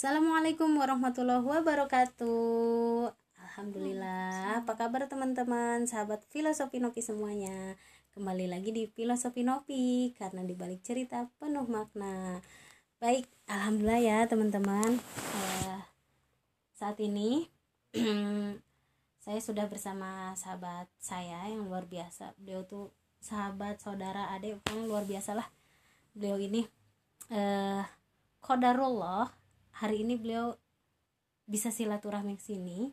Assalamualaikum warahmatullahi wabarakatuh. Alhamdulillah, apa kabar teman-teman, sahabat filosofi Nopi semuanya? Kembali lagi di filosofi Nopi karena dibalik cerita penuh makna. Baik, alhamdulillah ya teman-teman. Eh, saat ini saya sudah bersama sahabat saya yang luar biasa. Beliau tuh sahabat, saudara, adik, pokoknya luar biasa lah. Beliau ini eh kodarullah hari ini beliau bisa silaturahmi ke sini.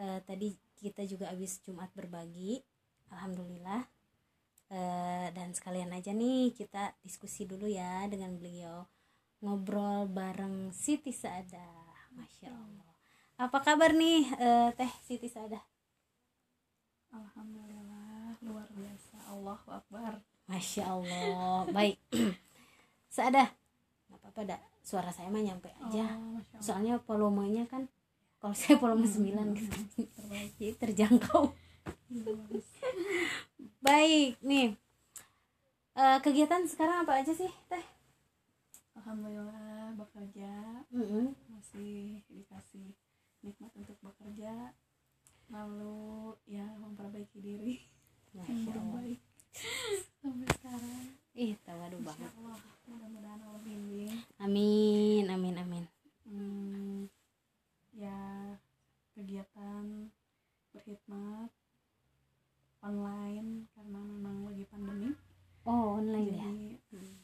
Uh, tadi kita juga habis Jumat berbagi alhamdulillah. Uh, dan sekalian aja nih kita diskusi dulu ya dengan beliau. Ngobrol bareng Siti Saada masya Allah. Apa kabar nih uh, Teh Siti Saada Alhamdulillah luar biasa. Allah Akbar. Masya Allah. Baik. Saada apa-apa dah suara saya mah nyampe aja. Oh, soalnya volumenya kan kalau saya volume hmm, 9 gitu. jadi terjangkau. Baik nih. Uh, kegiatan sekarang apa aja sih teh? Alhamdulillah bekerja. Mm -hmm. masih dikasih nikmat untuk bekerja. Lalu ya memperbaiki diri. Masya Allah. baik sampai sekarang. Ih tawadu banget. Allah mudah-mudahan Allah bimbing. Amin amin amin. Hmm, ya kegiatan berkhidmat online karena memang lagi pandemi. Oh online jadi ya hmm,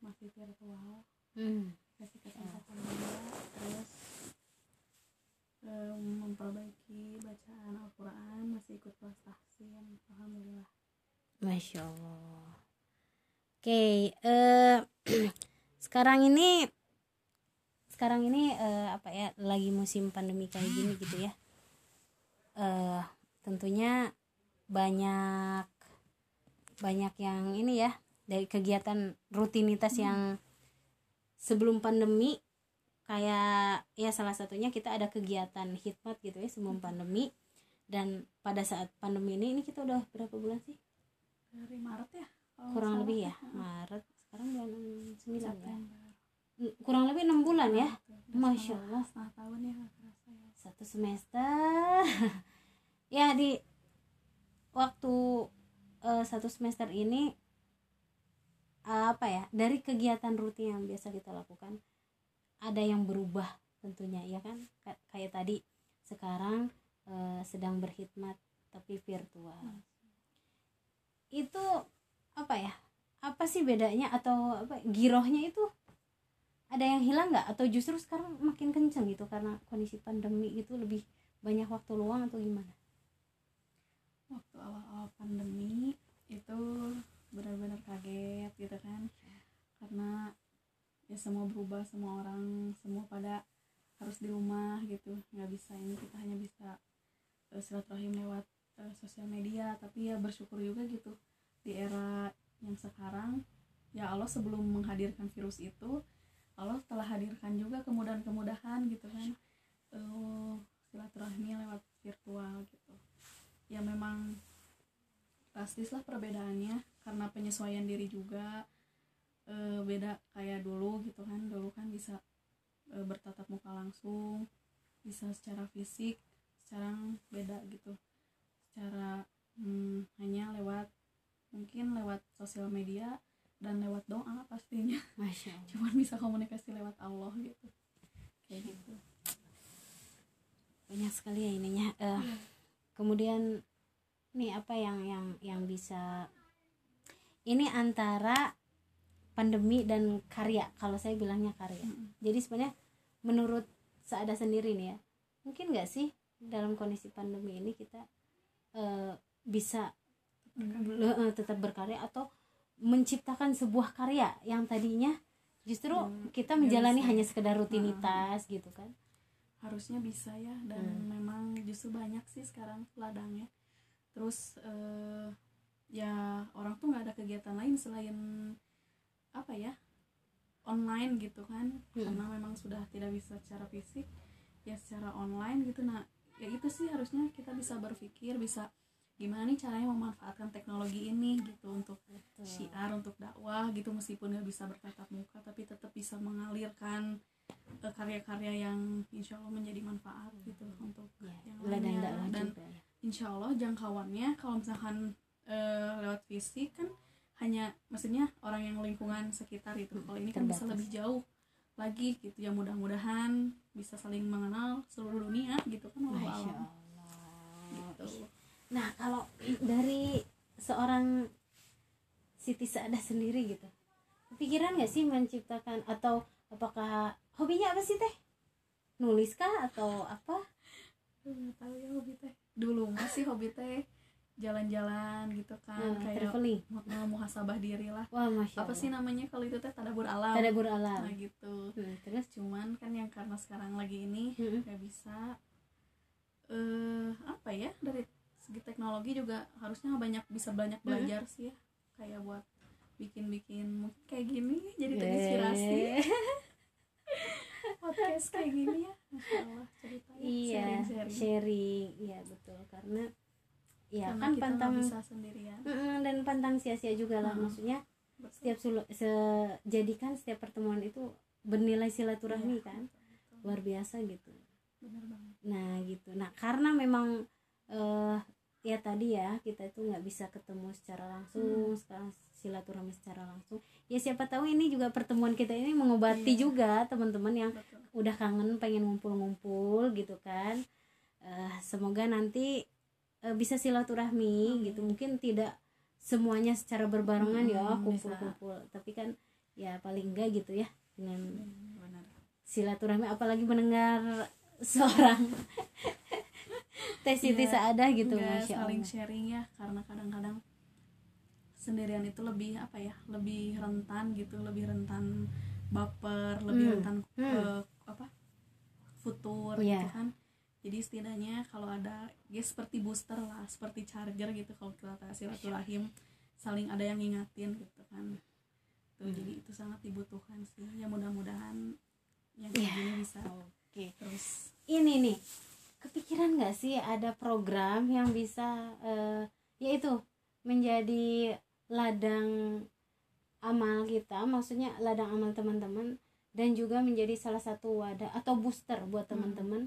masih virtual. Hmm. kasih kesempatan juga terus um, memperbaiki bacaan Al-Quran masih ikut kelas tahsin Alhamdulillah. Masya Allah. Oke okay, uh, sekarang ini sekarang ini uh, apa ya lagi musim pandemi kayak gini gitu ya. Uh, tentunya banyak banyak yang ini ya dari kegiatan rutinitas hmm. yang sebelum pandemi kayak ya salah satunya kita ada kegiatan hikmat gitu ya sebelum hmm. pandemi. Dan pada saat pandemi ini ini kita udah berapa bulan sih? Dari Maret ya kurang lebih ya Maret sekarang bulan sembilan ya? Kurang lebih enam bulan ya? Masya Allah. setengah tahun ya, ya. Satu semester. Ya di waktu uh, satu semester ini uh, apa ya dari kegiatan rutin yang biasa kita lakukan ada yang berubah tentunya ya kan? Kayak tadi sekarang uh, sedang berkhidmat tapi virtual. Hmm. itu apa ya apa sih bedanya atau apa girohnya itu ada yang hilang nggak? Atau justru sekarang makin kenceng gitu karena kondisi pandemi itu lebih banyak waktu luang atau gimana? Waktu awal-awal pandemi itu benar-benar kaget gitu kan. Karena ya semua berubah semua orang semua pada harus di rumah gitu. Nggak bisa ini kita hanya bisa uh, silaturahim lewat uh, sosial media. Tapi ya bersyukur juga gitu di era yang sekarang ya Allah sebelum menghadirkan virus itu Allah telah hadirkan juga kemudahan-kemudahan gitu kan. Uh, silaturahmi lewat virtual gitu. Ya memang drastis lah perbedaannya karena penyesuaian diri juga. E, beda kayak dulu gitu kan. Dulu kan bisa e, bertatap muka langsung bisa secara fisik sekarang beda gitu. Secara hmm, hanya lewat mungkin lewat sosial media dan lewat doa pastinya. Masya Allah. cuman bisa komunikasi lewat Allah gitu. Kayak gitu. Banyak sekali ya ininya. Uh, kemudian nih apa yang yang yang bisa ini antara pandemi dan karya kalau saya bilangnya karya. Mm-hmm. jadi sebenarnya menurut seada sendiri nih ya mungkin nggak sih dalam kondisi pandemi ini kita uh, bisa uh, tetap berkarya atau menciptakan sebuah karya yang tadinya justru hmm, kita menjalani hanya sekedar rutinitas hmm. gitu kan harusnya bisa ya dan hmm. memang justru banyak sih sekarang ladangnya terus uh, ya orang tuh nggak ada kegiatan lain selain apa ya online gitu kan hmm. karena memang sudah tidak bisa secara fisik ya secara online gitu nah ya itu sih harusnya kita bisa berpikir bisa gimana nih caranya memanfaatkan teknologi ini gitu untuk Betul. syiar untuk dakwah gitu meskipun nggak bisa bertatap muka tapi tetap bisa mengalirkan eh, karya-karya yang insya Allah menjadi manfaat gitu untuk ya, yang lainnya. dan ya. insya Allah jangkauannya kalau misalkan eh, lewat fisik kan hanya maksudnya orang yang lingkungan sekitar itu Hmm, kalau ini kan bisa lebih jauh lagi gitu ya mudah-mudahan bisa saling mengenal seluruh dunia gitu kan Allah. gitu Nah, kalau dari seorang Siti Saadah sendiri gitu. Kepikiran gak sih menciptakan atau apakah hobinya apa sih teh? Nulis kah atau apa? Nggak tahu ya hobi teh dulu masih hobi teh jalan-jalan gitu kan Nah, kayak traveling. mau muhasabah diri lah Wah, masya apa sih namanya kalau itu teh tadabur alam Tadabur alam. nah gitu Hmm, terus? cuman kan yang karena sekarang lagi ini Hmm. nggak bisa eh apa ya dari segi teknologi juga harusnya banyak bisa banyak belajar sih ya. Kayak buat bikin-bikin mungkin kayak gini jadi terinspirasi. Eh, podcast kayak gini ya masya allah cerita ya Iya, sharing-sharing. sharing. Iya, betul. Karena ya karena kan kita pantang bisa sendirian. Mm-mm, dan pantang sia-sia juga lah. Mm-mm. maksudnya Betul. setiap sulu, se- jadikan setiap pertemuan itu bernilai silaturahmi Iya, kan? betul. luar biasa gitu. Bener banget. Nah gitu. Nah karena memang eh ya tadi ya kita itu nggak bisa ketemu secara langsung sekarang silaturahmi secara langsung. Ya siapa tahu ini juga pertemuan kita ini mengobati Iya. juga teman-teman yang betul. udah kangen pengen ngumpul-ngumpul gitu kan. Eh, semoga nanti eh, bisa silaturahmi Amin. gitu. Mungkin tidak semuanya secara berbarengan ya Mm, bisa. kumpul-kumpul. Tapi kan ya paling enggak gitu ya dengan Hmm, silaturahmi. Apalagi mendengar seorang Teh Siti Iya, Saadah gitu Nggak masya saling Allah sharing ya karena kadang-kadang sendirian itu lebih apa ya lebih rentan gitu lebih rentan baper lebih Hmm, rentan hmm. eh, apa futur Iya. gitu kan jadi setidaknya kalau ada ya seperti booster lah seperti charger gitu kalau kita silaturahim saling ada yang ngingatin gitu kan tuh Hmm. jadi itu sangat dibutuhkan sih ya mudah-mudahan yang kayak Iya. gini bisa oke terus ini nih kepikiran nggak sih ada program yang bisa eh, yaitu menjadi ladang amal kita maksudnya ladang amal teman-teman dan juga menjadi salah satu wadah atau booster buat Hmm. teman-teman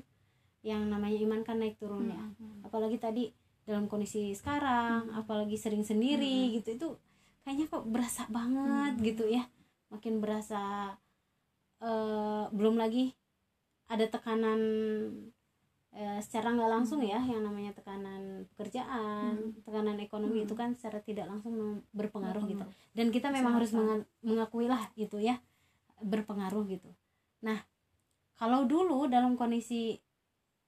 yang namanya iman kan naik turun ya Hmm, apalagi tadi dalam kondisi sekarang Hmm. apalagi sering sendiri gitu itu kayaknya kok berasa banget Hmm. gitu ya makin berasa eh, belum lagi ada tekanan eh, secara nggak langsung ya yang namanya tekanan pekerjaan Hmm. tekanan ekonomi Hmm. itu kan secara tidak langsung berpengaruh gitu Berpengaruh. dan kita memang harus mengakui lah gitu ya berpengaruh gitu nah kalau dulu dalam kondisi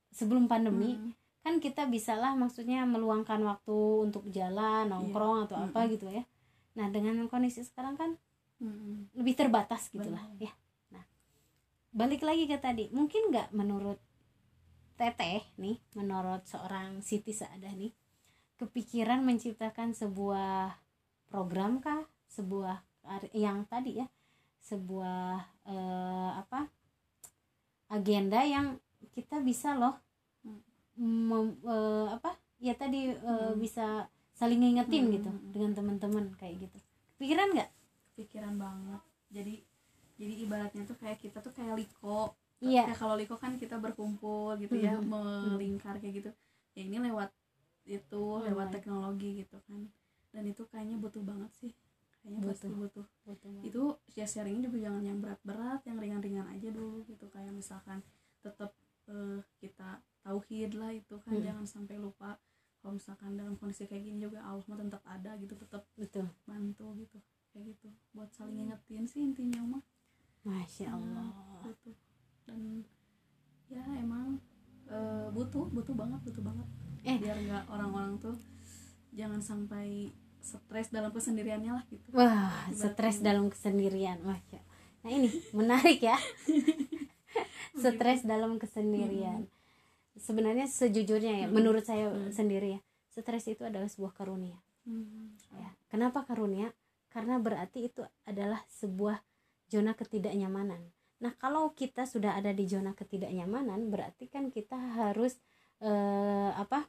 sebelum pandemi Hmm. kan kita bisalah maksudnya meluangkan waktu untuk jalan nongkrong atau apa Mm-mm. gitu ya nah dengan kondisi sekarang kan Hmm. lebih terbatas gitulah ya nah balik lagi ke tadi mungkin nggak menurut teteh nih menurut seorang Siti Saadah nih kepikiran menciptakan sebuah program kah? Sebuah yang tadi ya sebuah eh, apa? Agenda yang kita bisa loh mem- eh, apa? Ya tadi eh, Hmm. bisa saling ngingetin Hmm, gitu dengan teman-teman kayak gitu. Pikiran nggak? Pikiran banget. Jadi jadi ibaratnya tuh kayak kita tuh kayak liko iya. ya kalau liko kan kita berkumpul gitu ya Mhm. melingkar kayak gitu. Ya ini lewat itu lewat Online. teknologi gitu kan. Dan itu kayaknya butuh banget sih. Kayaknya pasti Butuh. butuh itu ya sharingnya juga jangan yang berat-berat yang ringan-ringan aja dulu gitu. Kayak misalkan tetap eh, kita tauhid lah itu kan. Hmm. jangan sampai lupa kalau misalkan dalam kondisi kayak gini juga Allah mah tetap ada gitu tetap betul. bantu gitu. Kayak gitu. Buat saling ngingetin sih intinya mah. Masya Hmm. Allah. gitu dan ya emang eh, butuh butuh banget butuh banget. Eh. biar nggak orang-orang tuh jangan sampai stres dalam kesendiriannya lah gitu. Wah stres dalam kesendirian masya nah ini menarik ya. Stres dalam kesendirian. Sebenarnya sejujurnya ya Hmm. menurut saya Hmm. sendiri ya stres itu adalah sebuah karunia. Hmm. ya kenapa karunia? Karena berarti itu adalah sebuah zona ketidaknyamanan nah kalau kita sudah ada di zona ketidaknyamanan berarti kan kita harus eh, apa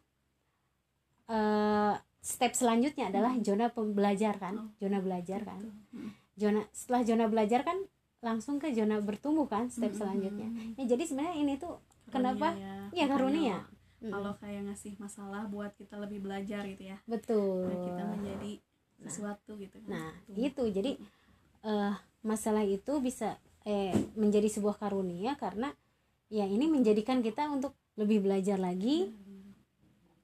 eh, step selanjutnya adalah Hmm. zona pembelajar kan Oh. zona belajar kan. Hmm. zona setelah zona belajar kan langsung ke zona bertumbuh kan step Mm-mm. selanjutnya ya jadi sebenarnya ini tuh kenapa Karunia ya Makanya karunia Mm. kalau kayak ngasih masalah buat kita lebih belajar gitu ya betul Nah, kita menjadi sesuatu gitu kan nah Tuh. itu jadi eh masalah itu bisa eh menjadi sebuah karunia karena ya ini menjadikan kita untuk lebih belajar lagi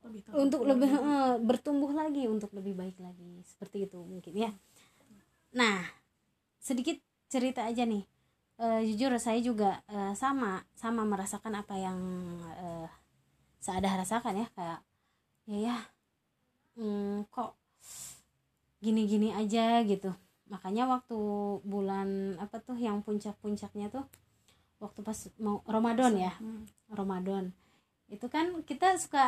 lebih untuk lebih eh, bertumbuh lagi untuk lebih baik lagi. Seperti itu mungkin ya. Nah sedikit cerita aja nih. Eh, jujur saya juga eh, sama sama merasakan apa yang eh, Saadah rasakan ya kayak ya ya hmm, kok gini-gini aja gitu makanya waktu bulan apa tuh yang puncak-puncaknya tuh waktu pas mau Ramadan ya Hmm. Ramadan itu kan kita suka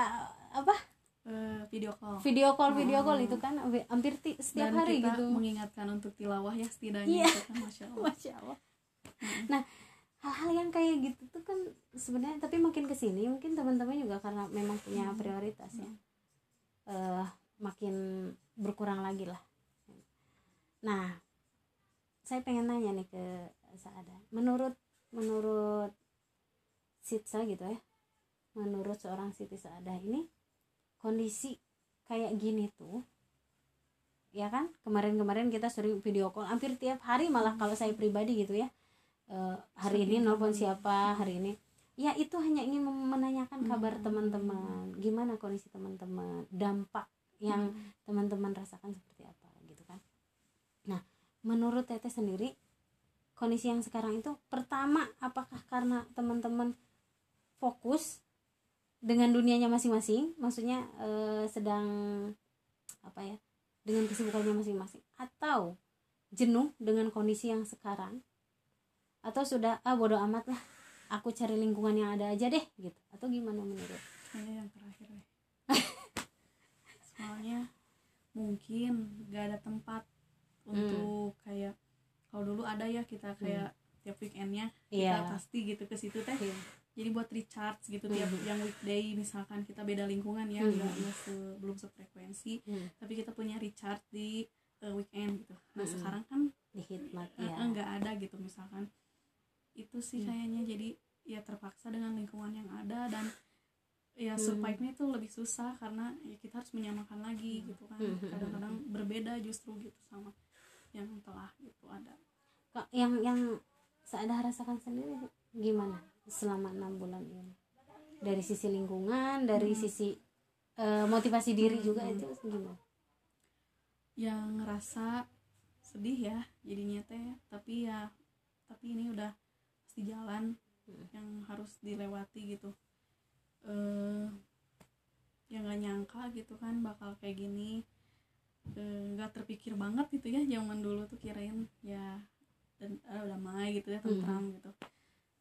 apa Eh, video call video call video Oh. call itu kan hampir- ti- setiap dan hari kita gitu mengingatkan untuk tilawah ya setidaknya Iya. itu kan masya Allah Masya Allah. Nah, hal-hal yang kayak gitu tuh kan sebenarnya tapi makin ke sini mungkin teman-teman juga karena memang punya Hmm. prioritas ya, eh makin berkurang lagi lah. Nah, saya pengen nanya nih ke Saada. Menurut menurut Sitsa gitu ya, menurut seorang Siti Saada ini kondisi kayak gini tuh ya kan kemarin-kemarin kita sering video call hampir tiap hari malah kalau saya pribadi gitu ya Eh, hari ini nelpon siapa hari ini ya itu hanya ingin menanyakan kabar Hmm. teman-teman gimana kondisi teman-teman dampak yang Hmm. teman-teman rasakan seperti apa gitu kan nah menurut teteh sendiri kondisi yang sekarang itu pertama apakah karena teman-teman fokus dengan dunianya masing-masing? Maksudnya eh, sedang apa ya dengan kesibukannya masing-masing? Atau jenuh dengan kondisi yang sekarang? Atau sudah ah bodoh amat lah aku cari lingkungan yang ada aja deh gitu? Atau gimana menurut? Kayaknya yang terakhir deh soalnya mungkin gak ada tempat Hmm. untuk kayak kalau dulu ada ya kita kayak tiap weekendnya kita Iya. pasti gitu ke situ teh Iya. jadi buat recharge gitu tiap Mhm. yang weekday misalkan kita beda lingkungan ya nggak nggak se- belum sefrekuensi Hmm, tapi kita punya recharge di eh, weekend gitu nah Mhm. sekarang kan di ya nggak ada gitu misalkan itu sih Hmm. kayaknya jadi ya terpaksa dengan lingkungan yang ada dan ya Hmm. survive-nya itu lebih susah karena ya kita harus menyamakan lagi gitu kan Hmm. kadang-kadang berbeda justru gitu sama yang telah gitu ada Kak, yang yang Saada rasakan sendiri gimana selama enam bulan ini dari sisi lingkungan dari Hmm. sisi eh, motivasi diri juga Hmm. itu gimana yang ngerasa sedih ya jadinya teh tapi ya tapi ini udah pasti jalan Hmm. yang harus dilewati gitu eh yang nggak nyangka gitu kan bakal kayak gini Nggak terpikir banget gitu ya zaman dulu tuh kirain ya dan eh, damai gitu ya tentram gitu.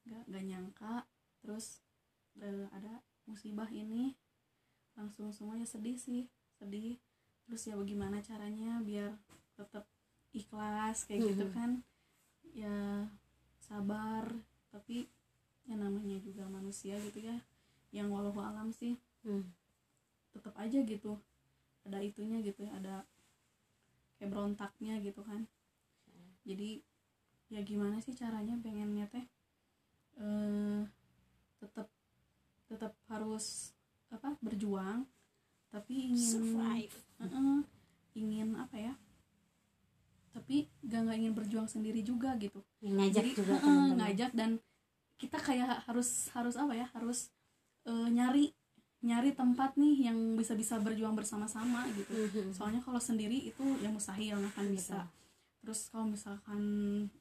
Nggak nggak nyangka terus eh, ada musibah ini. Langsung semuanya sedih sih sedih. Terus ya bagaimana caranya biar tetap ikhlas kayak gitu Mhm. kan? Ya sabar tapi ya namanya juga manusia gitu ya yang walau alam sih Hmm. tetap aja gitu. Ada itunya gitu ya ada kayak berontaknya gitu kan. Jadi ya gimana sih caranya pengennya teh eh tetap tetap harus apa berjuang tapi ingin survive. Heeh, ingin apa ya tapi gak nggak ingin berjuang sendiri juga gitu. Ngajak jadi juga teman-teman. ngajak dan kita kayak harus harus apa ya harus eh, nyari nyari tempat nih yang bisa-bisa berjuang bersama-sama gitu Mhm. soalnya kalau sendiri itu ya mustahil nggak akan bisa Bisa. terus kalau misalkan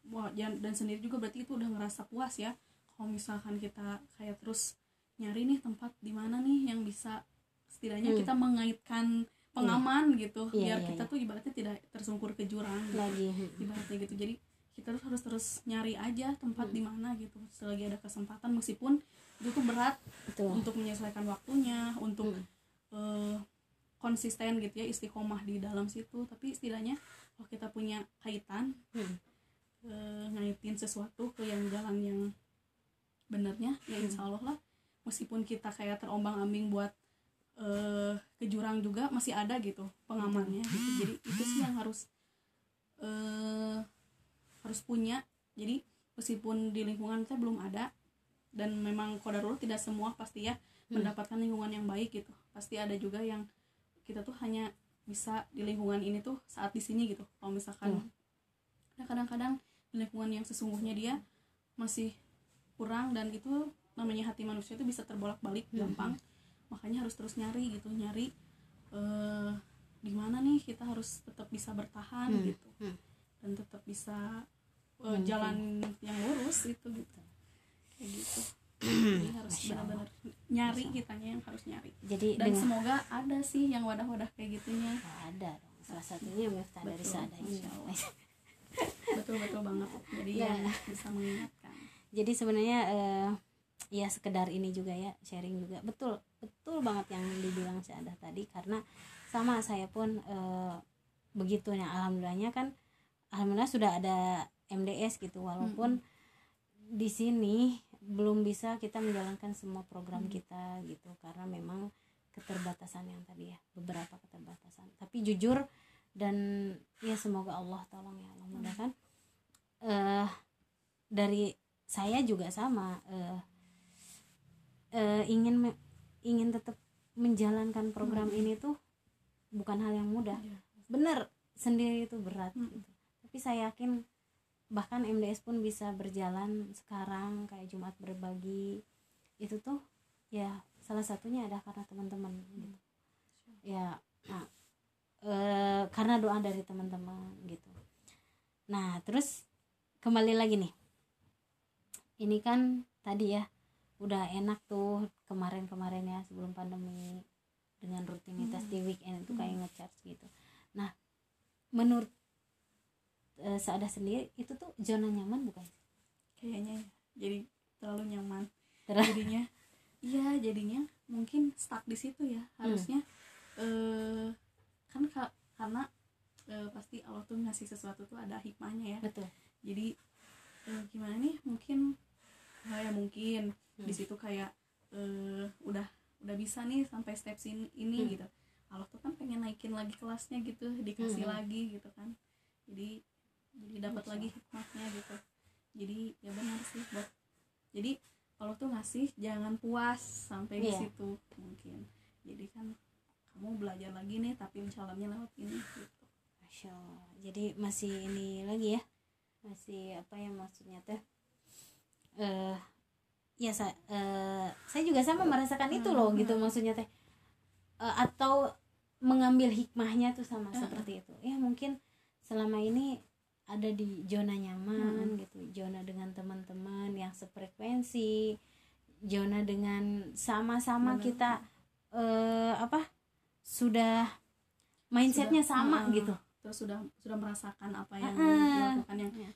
wah dan, dan sendiri juga berarti itu udah ngerasa puas ya kalau misalkan kita kayak terus nyari nih tempat di mana nih yang bisa setidaknya Hmm. kita mengaitkan pengaman gitu Iya, biar iya, kita iya. tuh ibaratnya tidak tersungkur ke jurang gitu lagi hmm. ibaratnya gitu jadi kita tuh harus terus nyari aja tempat Hmm. di mana gitu selagi ada kesempatan meskipun itu tuh berat betul untuk menyesuaikan waktunya untuk Hmm. eh, konsisten gitu ya istiqomah di dalam situ tapi setidaknya kalau kita punya kaitan Hmm. eh, ngaitin sesuatu ke yang jalan yang benernya ya Hmm. insya Allah lah meskipun kita kayak terombang ambing buat eh, ke jurang juga masih ada gitu pengamannya gitu. jadi itu sih yang harus eh, harus punya jadi meskipun di lingkungan saya belum ada dan memang kodarullah tidak semua pasti ya Hmm. mendapatkan lingkungan yang baik gitu pasti ada juga yang kita tuh hanya bisa di lingkungan ini tuh saat di sini gitu kalau misalkan Hmm. nah kadang-kadang di lingkungan yang sesungguhnya dia masih kurang dan itu namanya hati manusia itu bisa terbolak-balik Hmm. gampang makanya harus terus nyari gitu nyari eh di mana nih kita harus tetap bisa bertahan Hmm. gitu Hmm. dan tetap bisa eh, Mungkin. jalan yang lurus itu gitu kayak gitu Jadi harus benar-benar nyari kitanya yang harus nyari. Jadi dan dengan semoga ada sih yang wadah-wadah kayak gitunya. Oh, ada dong. Salah satunya Miftah dari Sada betul betul banget. Jadi Ya. ya bisa mengingatkan. Jadi sebenarnya eh, ya sekedar ini juga ya sharing juga. Betul betul banget yang dibilang Syadah tadi. Karena sama saya pun eh, begitu ya alhamdulillahnya kan alhamdulillah sudah ada MDS gitu. Walaupun di sini belum bisa kita menjalankan semua program Hmm. kita gitu karena memang keterbatasan yang tadi ya beberapa keterbatasan tapi jujur dan ya semoga Allah tolong ya Allah mudahkan eh dari saya juga sama eh eh, ingin me- ingin tetap menjalankan program Hmm. ini tuh bukan hal yang mudah Iya. bener sendiri itu berat Mm. gitu tapi saya yakin bahkan MDS pun bisa berjalan sekarang kayak Jumat berbagi. Itu tuh ya salah satunya ada karena teman-teman gitu. Ya nah, eh, karena doa dari teman-teman gitu. Nah terus kembali lagi nih. Ini kan tadi ya udah enak tuh kemarin-kemarin ya sebelum pandemi dengan rutinitas Hmm. di weekend itu kayak Hmm. ngecharge gitu. Nah menurut eh, Saada sendiri itu tuh zona nyaman bukan? Kayaknya ya. Jadi terlalu nyaman. Terlalu- jadinya iya jadinya mungkin stuck di situ ya harusnya eh kan ka- karena eh, pasti Allah tuh ngasih sesuatu tuh ada hikmahnya ya. Betul. Jadi eh, gimana nih mungkin nah, ya mungkin Hmm. di situ kayak eh, udah udah bisa nih sampai step ini, ini Hmm. gitu. Allah tuh kan pengen naikin lagi kelasnya gitu dikasih Hmm. lagi gitu kan. Jadi jadi dapat lagi hikmahnya gitu jadi ya benar sih buat jadi Allah tuh ngasih jangan puas sampai di Iya. situ mungkin jadi kan kamu belajar lagi nih tapi jalannya lewat ini gitu Masya Allah. Jadi masih ini lagi ya, masih apa ya maksudnya teh? Eh, ya saya, saya juga sama merasakan itu loh Hmm, gitu maksudnya teh. Eh, atau mengambil hikmahnya tuh sama Hmm. seperti itu. Ya mungkin selama ini ada di zona nyaman Hmm. gitu, zona dengan teman-teman yang sefrekuensi, zona dengan sama-sama Benar. kita eh apa sudah mindsetnya Sudah, sama uh, gitu terus sudah sudah merasakan apa yang ah. dilakukan yang Iya.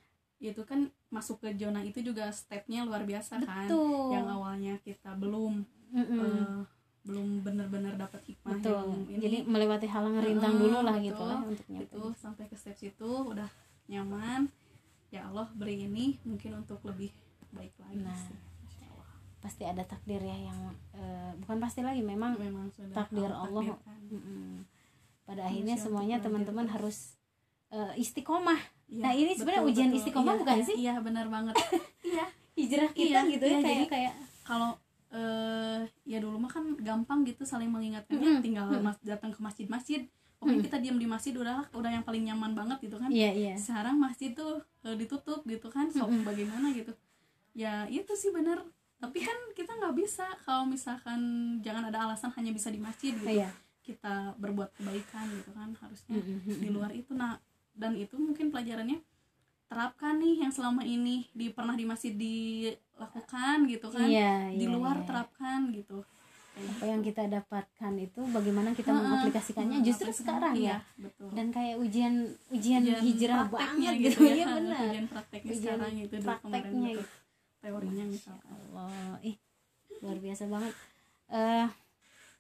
itu kan masuk ke zona itu juga stepnya luar biasa kan betul yang awalnya kita belum eh, belum benar-benar dapat hikmah betul yang ini jadi melewati halang rintang Ah, dulu lah betul. gitu lah untuk nyampe itu sampai ke step situ udah nyaman ya Allah beri ini mungkin untuk lebih baik lagi Nah. sih pasti ada takdir ya yang eh, bukan pasti lagi memang memang sudah takdir Allah. pada Manusia akhirnya semuanya teman-teman harus eh, istiqomah Iya, Nah, ini sebenarnya ujian betul. istiqomah Iya, bukan iya, sih? iya benar banget iya hijrah kita Iya, gitu iya, ya kayak jadi- kayak kalau eh ya dulu mah kan gampang gitu saling mengingatkannya Mm-mm. tinggal Mm-mm. mas- datang ke masjid-masjid pokoknya Mm. kita diam di masjid udah udah yang paling nyaman banget gitu kan. Iya iya. Sekarang masjid tuh eh, ditutup gitu kan sok Mm-mm. bagaimana gitu. Ya itu sih bener. Tapi kan kita nggak bisa kalau misalkan jangan ada alasan hanya bisa di masjid gitu. Iya. Kita berbuat kebaikan gitu kan harusnya Mm-mm. di luar itu. Nah dan itu mungkin pelajarannya terapkan nih yang selama ini di pernah di masjid dilakukan gitu kan. Iya di iya, luar iya. terapkan gitu apa gitu. yang kita dapatkan itu bagaimana kita Heeh, mengaplikasikannya justru mengaplikasikan, sekarang ya. iya, betul. Dan kayak ujian ujian, Ujian hijrah banget gitu, ya. Ha, benar. Ujian prakteknya Ujian sekarang gitu kemarin prakteknya gitu. gitu. teorinya Masya Allah. Ih luar biasa banget. Eh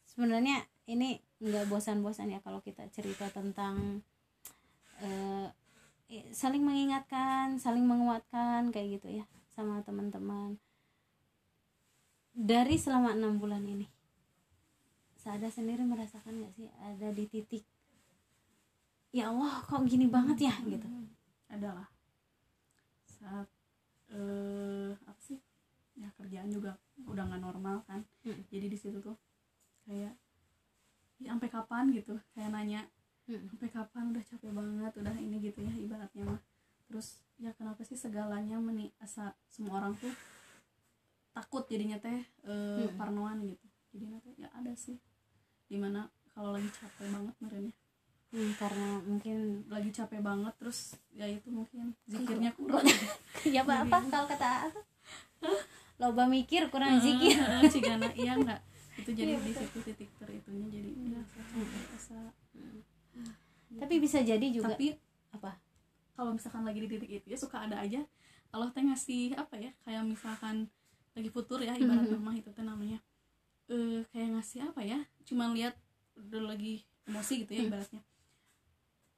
sebenarnya ini nggak bosan-bosan ya kalau kita cerita tentang eh, saling mengingatkan saling menguatkan kayak gitu ya sama teman-teman. Dari selama enam bulan ini Sada sendiri merasakan nggak sih ada di titik ya Allah kok gini banget ya gitu. adalah. Saat eh apa sih? Ya kerjaan juga udah nggak normal kan. Hmm. jadi di situ tuh kayak ya sampai kapan? gitu. Kayak nanya Hmm. sampai kapan? Udah capek banget udah ini gitu ya ibaratnya mah. Terus ya kenapa sih segalanya meni asa semua orang tuh takut jadinya teh eh, Hmm. parnoan gitu. Jadi nanti ya ada sih di mana kalau lagi capek banget merenya Hmm, karena mungkin lagi capek banget terus ya itu mungkin zikirnya kurang. Ya apa, apa? Kalau kata apa loba mikir kurang zikir. cigana. Iya enggak. Itu jadi Iya, di situ titik teritunya jadi ya capek asa tapi bisa jadi juga tapi apa? kalau misalkan lagi di titik itu ya suka ada aja. Allah teh ngasih apa ya? Kayak misalkan lagi futur ya ibarat Mhm. mah itu teh namanya eh kayak ngasih apa ya cuman lihat udah lagi emosi gitu ya Hmm. ibaratnya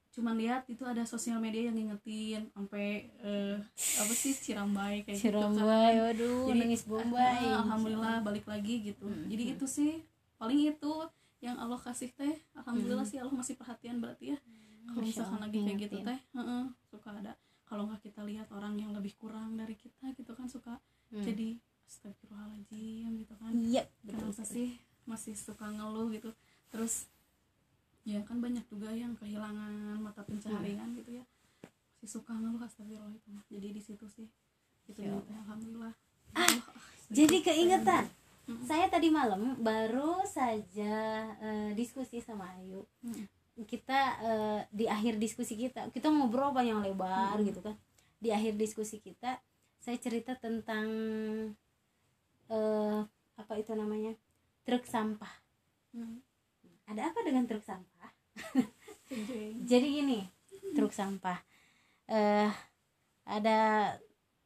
cuman lihat itu ada sosial media yang ngingetin sampai eh, apa sih cirambai kayak gitu kan. Cirambai, waduh, Jadi, nangis bombay. ah, alhamdulillah balik lagi gitu Hmm. jadi itu sih paling itu yang Allah kasih teh alhamdulillah Hmm. sih Allah masih perhatian berarti ya kalau Masya misalkan Allah, lagi kayak gitu teh heeh, suka ada kalau nggak kita lihat orang yang lebih kurang dari kita gitu kan suka Hmm. jadi astagfirullahaladzim gitu kan. Iya betul kenapa sih masih suka ngeluh gitu. Terus ya kan banyak juga yang kehilangan mata pencaharian gitu ya. Masih suka ngeluh astagfirullah itu mah jadi di situ sih itu Ya alhamdulillah. Ah, Allah, jadi keingetan. Mm. saya tadi malam baru saja eh, diskusi sama Ayu. Mm. kita eh, di akhir diskusi kita kita ngobrol panjang lebar Mm. gitu kan. Di akhir diskusi kita saya cerita tentang eh apa itu namanya? Truk sampah. Hmm. ada apa dengan truk sampah? Jadi gini truk sampah. Eh ada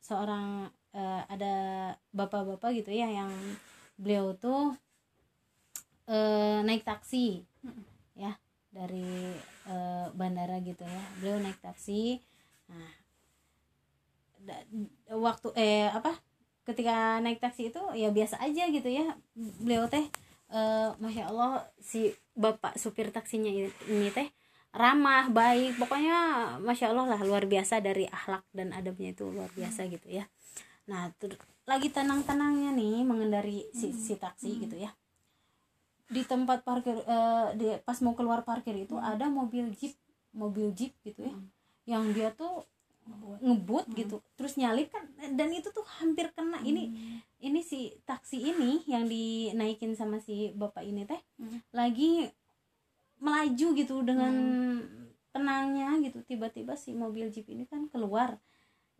seorang eh, ada bapak-bapak gitu ya yang beliau tuh eh, naik taksi Mm. ya dari eh, bandara gitu ya. Beliau naik taksi. Nah da- waktu eh apa ketika naik taksi itu ya biasa aja gitu ya beliau teh eh, masya allah si bapak supir taksinya ini, teh ramah baik pokoknya masya allah lah luar biasa dari akhlak dan adabnya itu luar biasa gitu ya nah ter- lagi tenang-tenangnya nih mengendari si, si taksi Hmm. gitu ya di tempat parkir eh, di pas mau keluar parkir itu Hmm. ada mobil jeep mobil jeep gitu ya Hmm. yang dia tuh Ngebuat. ngebut Hmm. gitu terus nyalip kan dan itu tuh hampir kena ini Hmm. ini si taksi ini yang dinaikin sama si bapak ini teh Hmm. lagi melaju gitu dengan tenangnya gitu tiba-tiba si mobil jeep ini kan keluar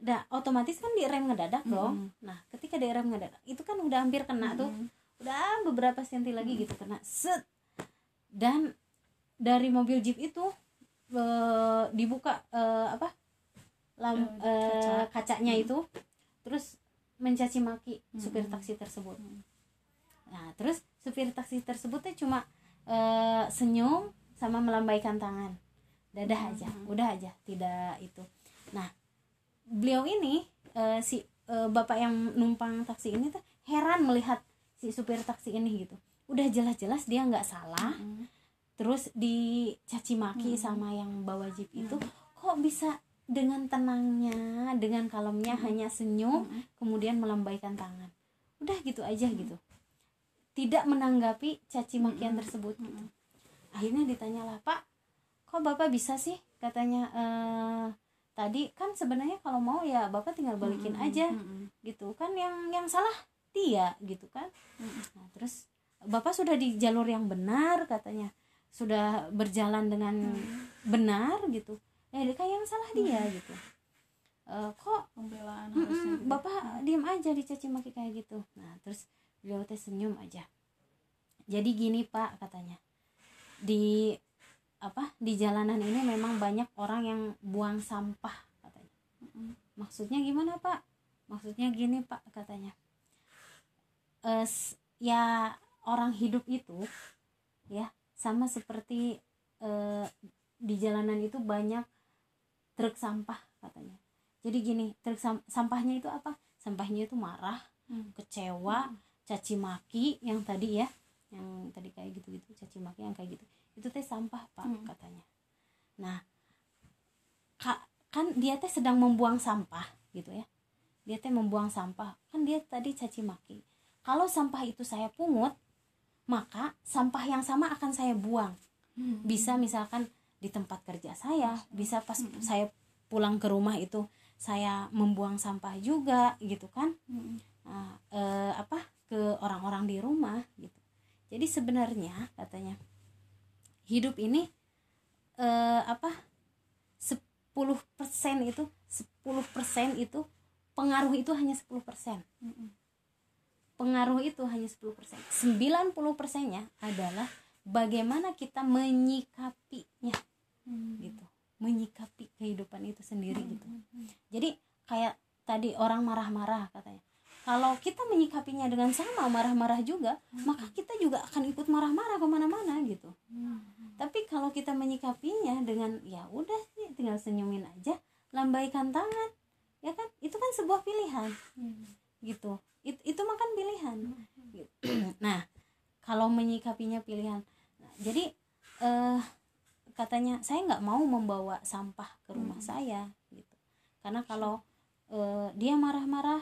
Nah, otomatis kan direm ngedadak dong. Mm-mm. Nah, ketika direm ngedadak, itu kan udah hampir kena tuh. Hmm. Udah beberapa senti lagi gitu kena. Set. Dan dari mobil jeep itu eh, dibuka eh, apa? Lam, eh, kaca. kacanya itu terus mencaci maki supir Mm-mm. taksi tersebut. Hmm. Nah, terus supir taksi tersebutnya cuma eh, senyum sama melambaikan tangan. Dadah aja, Hmm. udah aja, tidak itu. Nah, beliau ini eh, si eh, bapak yang numpang taksi ini tuh heran melihat si supir taksi ini gitu. Udah jelas-jelas dia nggak salah, Hmm. terus dicaci maki Hmm. sama yang bawa jeep itu, kok bisa dengan tenangnya, dengan kalemnya Hmm. hanya senyum, Hmm. kemudian melambaikan tangan udah gitu aja gitu tidak menanggapi caci makian Mm-mm. tersebut gitu Mm-mm. akhirnya ditanyalah pak kok bapak bisa sih katanya eh tadi kan sebenarnya kalau mau ya bapak tinggal balikin Hmm. aja Hmm. gitu kan yang yang salah dia gitu kan Hmm. nah terus bapak sudah di jalur yang benar katanya sudah berjalan dengan Hmm. benar gitu ya kan yang salah dia gitu. Eh, kok? Pembelaan Mm-mm, harusnya gitu. bapak diem aja dicaci maki kayak gitu. Nah terus beliau teh senyum aja. Jadi gini pak katanya. Di apa di jalanan ini memang banyak orang yang buang sampah katanya. Mm-mm. maksudnya gimana pak? Maksudnya gini pak katanya. S- ya orang hidup itu ya sama seperti eh, di jalanan itu banyak truk sampah katanya. Jadi gini truk sam- sampahnya itu apa? Sampahnya itu marah Hmm. kecewa caci maki yang tadi ya yang tadi kayak gitu gitu caci maki yang kayak gitu. Itu teh sampah pak Hmm. katanya. Nah ka- kan dia teh sedang membuang sampah gitu ya. Dia teh membuang sampah. Kan dia tadi caci maki. Kalau sampah itu saya pungut maka sampah yang sama akan saya buang. Hmm. bisa misalkan di tempat kerja saya bisa pas saya pulang ke rumah itu saya membuang sampah juga gitu kan. Hmm. Nah, eh, apa ke orang-orang di rumah gitu. Jadi sebenarnya katanya hidup ini eh, apa 10% itu 10% itu pengaruh itu hanya 10% Hmm. pengaruh itu hanya 10% 90 persennya adalah bagaimana kita menyikapinya Hmm. gitu. Menyikapi kehidupan itu sendiri gitu. jadi kayak tadi orang marah-marah katanya. Kalau kita menyikapinya dengan sama marah-marah juga maka kita juga akan ikut marah-marah ke mana-mana gitu. Hmm. tapi kalau kita menyikapinya dengan ya udah sih tinggal senyumin aja lambaikan tangan ya kan? Itu kan sebuah pilihan. Hmm. gitu. It, itu makan pilihan. Gitu. nah kalau menyikapinya pilihan. Nah, jadi eh katanya saya nggak mau membawa sampah ke rumah Hmm. saya gitu. Karena kalau eh, dia marah-marah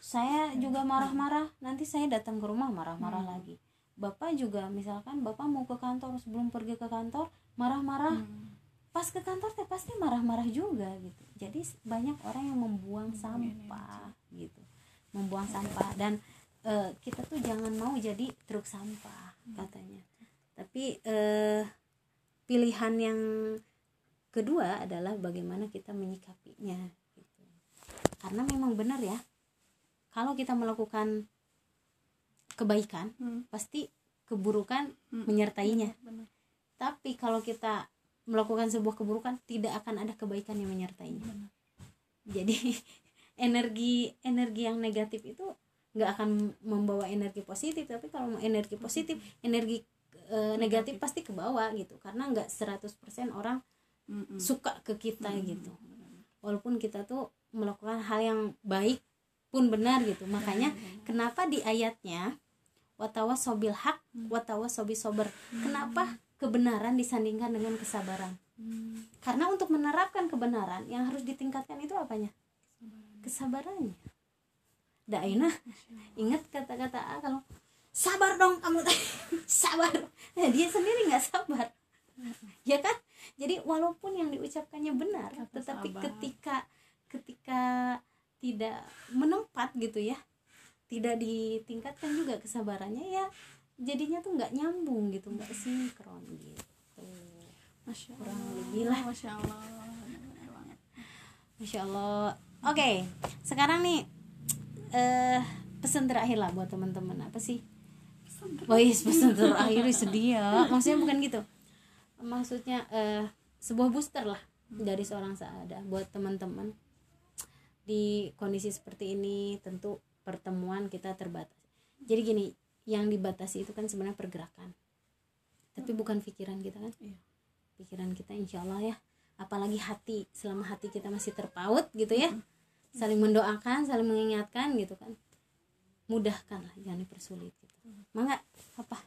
saya juga marah-marah nanti saya datang ke rumah marah-marah Hmm. lagi. Bapak juga misalkan bapak mau ke kantor sebelum pergi ke kantor marah-marah. Hmm. pas ke kantor teh pasti marah-marah juga gitu. Jadi banyak orang yang membuang Membuang sampah gitu. Membuang sampah. Dan eh, kita tuh jangan mau jadi truk sampah katanya. Tapi eh, pilihan yang kedua adalah bagaimana kita menyikapinya gitu karena memang benar ya kalau kita melakukan kebaikan Hmm. pasti keburukan Hmm. menyertainya Benar. tapi kalau kita melakukan sebuah keburukan tidak akan ada kebaikan yang menyertainya Benar. jadi energi energi yang negatif itu nggak akan membawa energi positif tapi kalau energi positif energi eh, negatif. pasti ke bawah gitu. Karena nggak 100% orang Hmm. suka ke kita Hmm. gitu. Walaupun kita tuh melakukan hal yang baik pun benar gitu. Makanya kenapa di ayatnya watawa sobil hak watawa sobi sober. Kenapa kebenaran disandingkan dengan kesabaran? Hmm. karena untuk menerapkan kebenaran yang harus ditingkatkan itu apanya? Kesabarannya. Daina ingat kata-kata A kalau sabar dong kamu sabar nah, dia sendiri nggak sabar ya kan jadi walaupun yang diucapkannya benar Kata tetapi sabar. ketika ketika tidak menempat gitu ya tidak ditingkatkan juga kesabarannya ya jadinya tuh nggak nyambung gitu nggak sinkron gitu Masya Kurang Allah. lebih lah. Masya Allah. Masya Allah. Oke, sekarang nih eh pesan terakhir lah buat teman-teman apa sih? Oh iya, pesan terakhir sedih ya. Maksudnya bukan gitu. Maksudnya eh sebuah booster lah dari seorang saada buat teman-teman di kondisi seperti ini tentu pertemuan kita terbatas. Jadi gini, yang dibatasi itu kan sebenarnya pergerakan. Tapi bukan pikiran kita kan? Iya. Pikiran kita insya Allah ya apalagi hati selama hati kita masih terpaut gitu ya saling mendoakan saling mengingatkan gitu kan mudahkanlah jangan dipersulit gitu mangga apa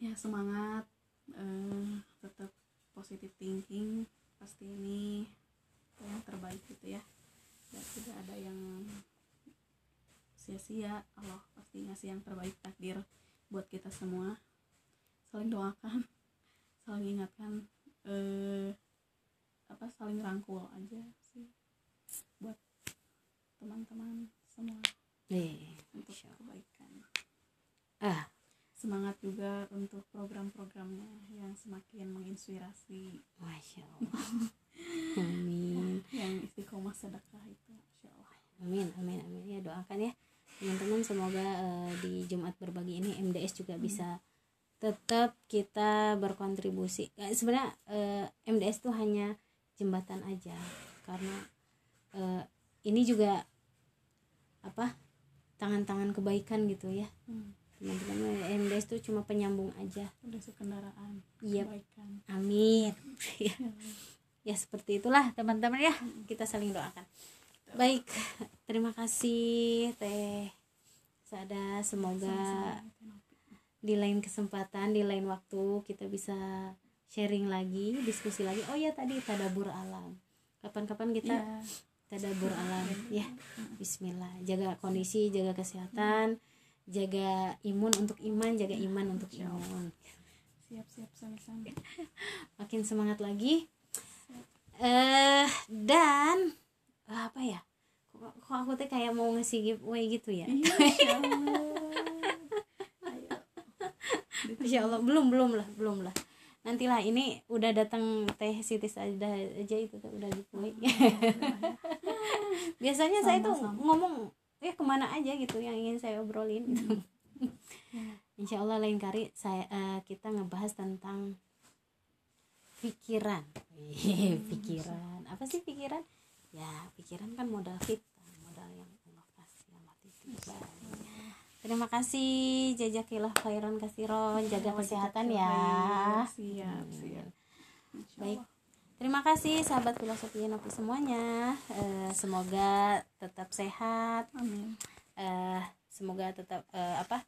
Ya semangat. eh, tetap positive thinking. Pasti ini yang terbaik gitu ya. Dan tidak ada yang sia-sia. Allah pasti ngasih yang terbaik takdir buat kita semua. Saling doakan, saling ingatkan. eh apa saling rangkul aja sih buat teman-teman semua eh untuk kebaikan. Ah. Semangat juga untuk program-programnya yang semakin menginspirasi. Masya Allah. Amin. Yang istiqomah sedekah itu Masya Allah. Amin amin amin. Ya doakan ya teman-teman. Semoga eh, di Jumat berbagi ini MDS juga bisa tetap kita berkontribusi. Eh, sebenarnya eh, MDS tuh hanya jembatan aja. Karena eh, ini juga apa tangan-tangan kebaikan gitu ya. Hmm. teman-teman MDS tuh cuma penyambung aja. Udah kendaraan Yep. kebaikan. Amin. Ya, ya. Seperti itulah teman-teman ya. Kita saling doakan. Baik terima kasih teh Sada. Semoga Sama-sama. di lain kesempatan di lain waktu kita bisa sharing lagi diskusi lagi. Oh ya tadi tadabur alam. Kapan-kapan kita Iya. Tadabur alam. Ya Bismillah. Jaga kondisi jaga kesehatan jaga imun untuk iman jaga iman untuk imun. Siap-siap sami-sami makin semangat lagi. Eh dan apa ya? Kok, kok aku tuh kayak mau ngasih giveaway gitu ya? Iya Masya Allah. Masya Allah. Belum belum lah belum lah. Nantilah ini udah datang teh Siti aja aja itu tuh udah giveaway biasanya saya tuh Sama-sama. ngomong ya ke mana aja gitu yang ingin saya obrolin. Gitu. Insya Allah lain kali saya eh, kita ngebahas tentang pikiran. Wih, pikiran. Apa sih pikiran? Ya pikiran kan modal kita modal yang Allah kasih sama titip baik. terima kasih. Jazakallah khairan kasiron jaga kesehatan ya. Siap siap. Baik. Allah. Terima kasih sahabat filosofi Nopi semuanya. Eh, semoga tetap sehat. Amin. Eh semoga tetap eh, apa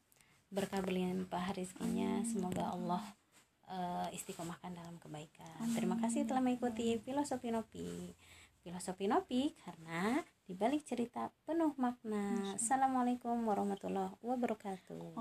berkah berlimpah rezekinya. Semoga Allah eh, istiqomahkan dalam kebaikan. Terima kasih telah mengikuti filosofi Nopi. Filosofi Nopi karena dibalik cerita penuh makna. Assalamualaikum warahmatullahi wabarakatuh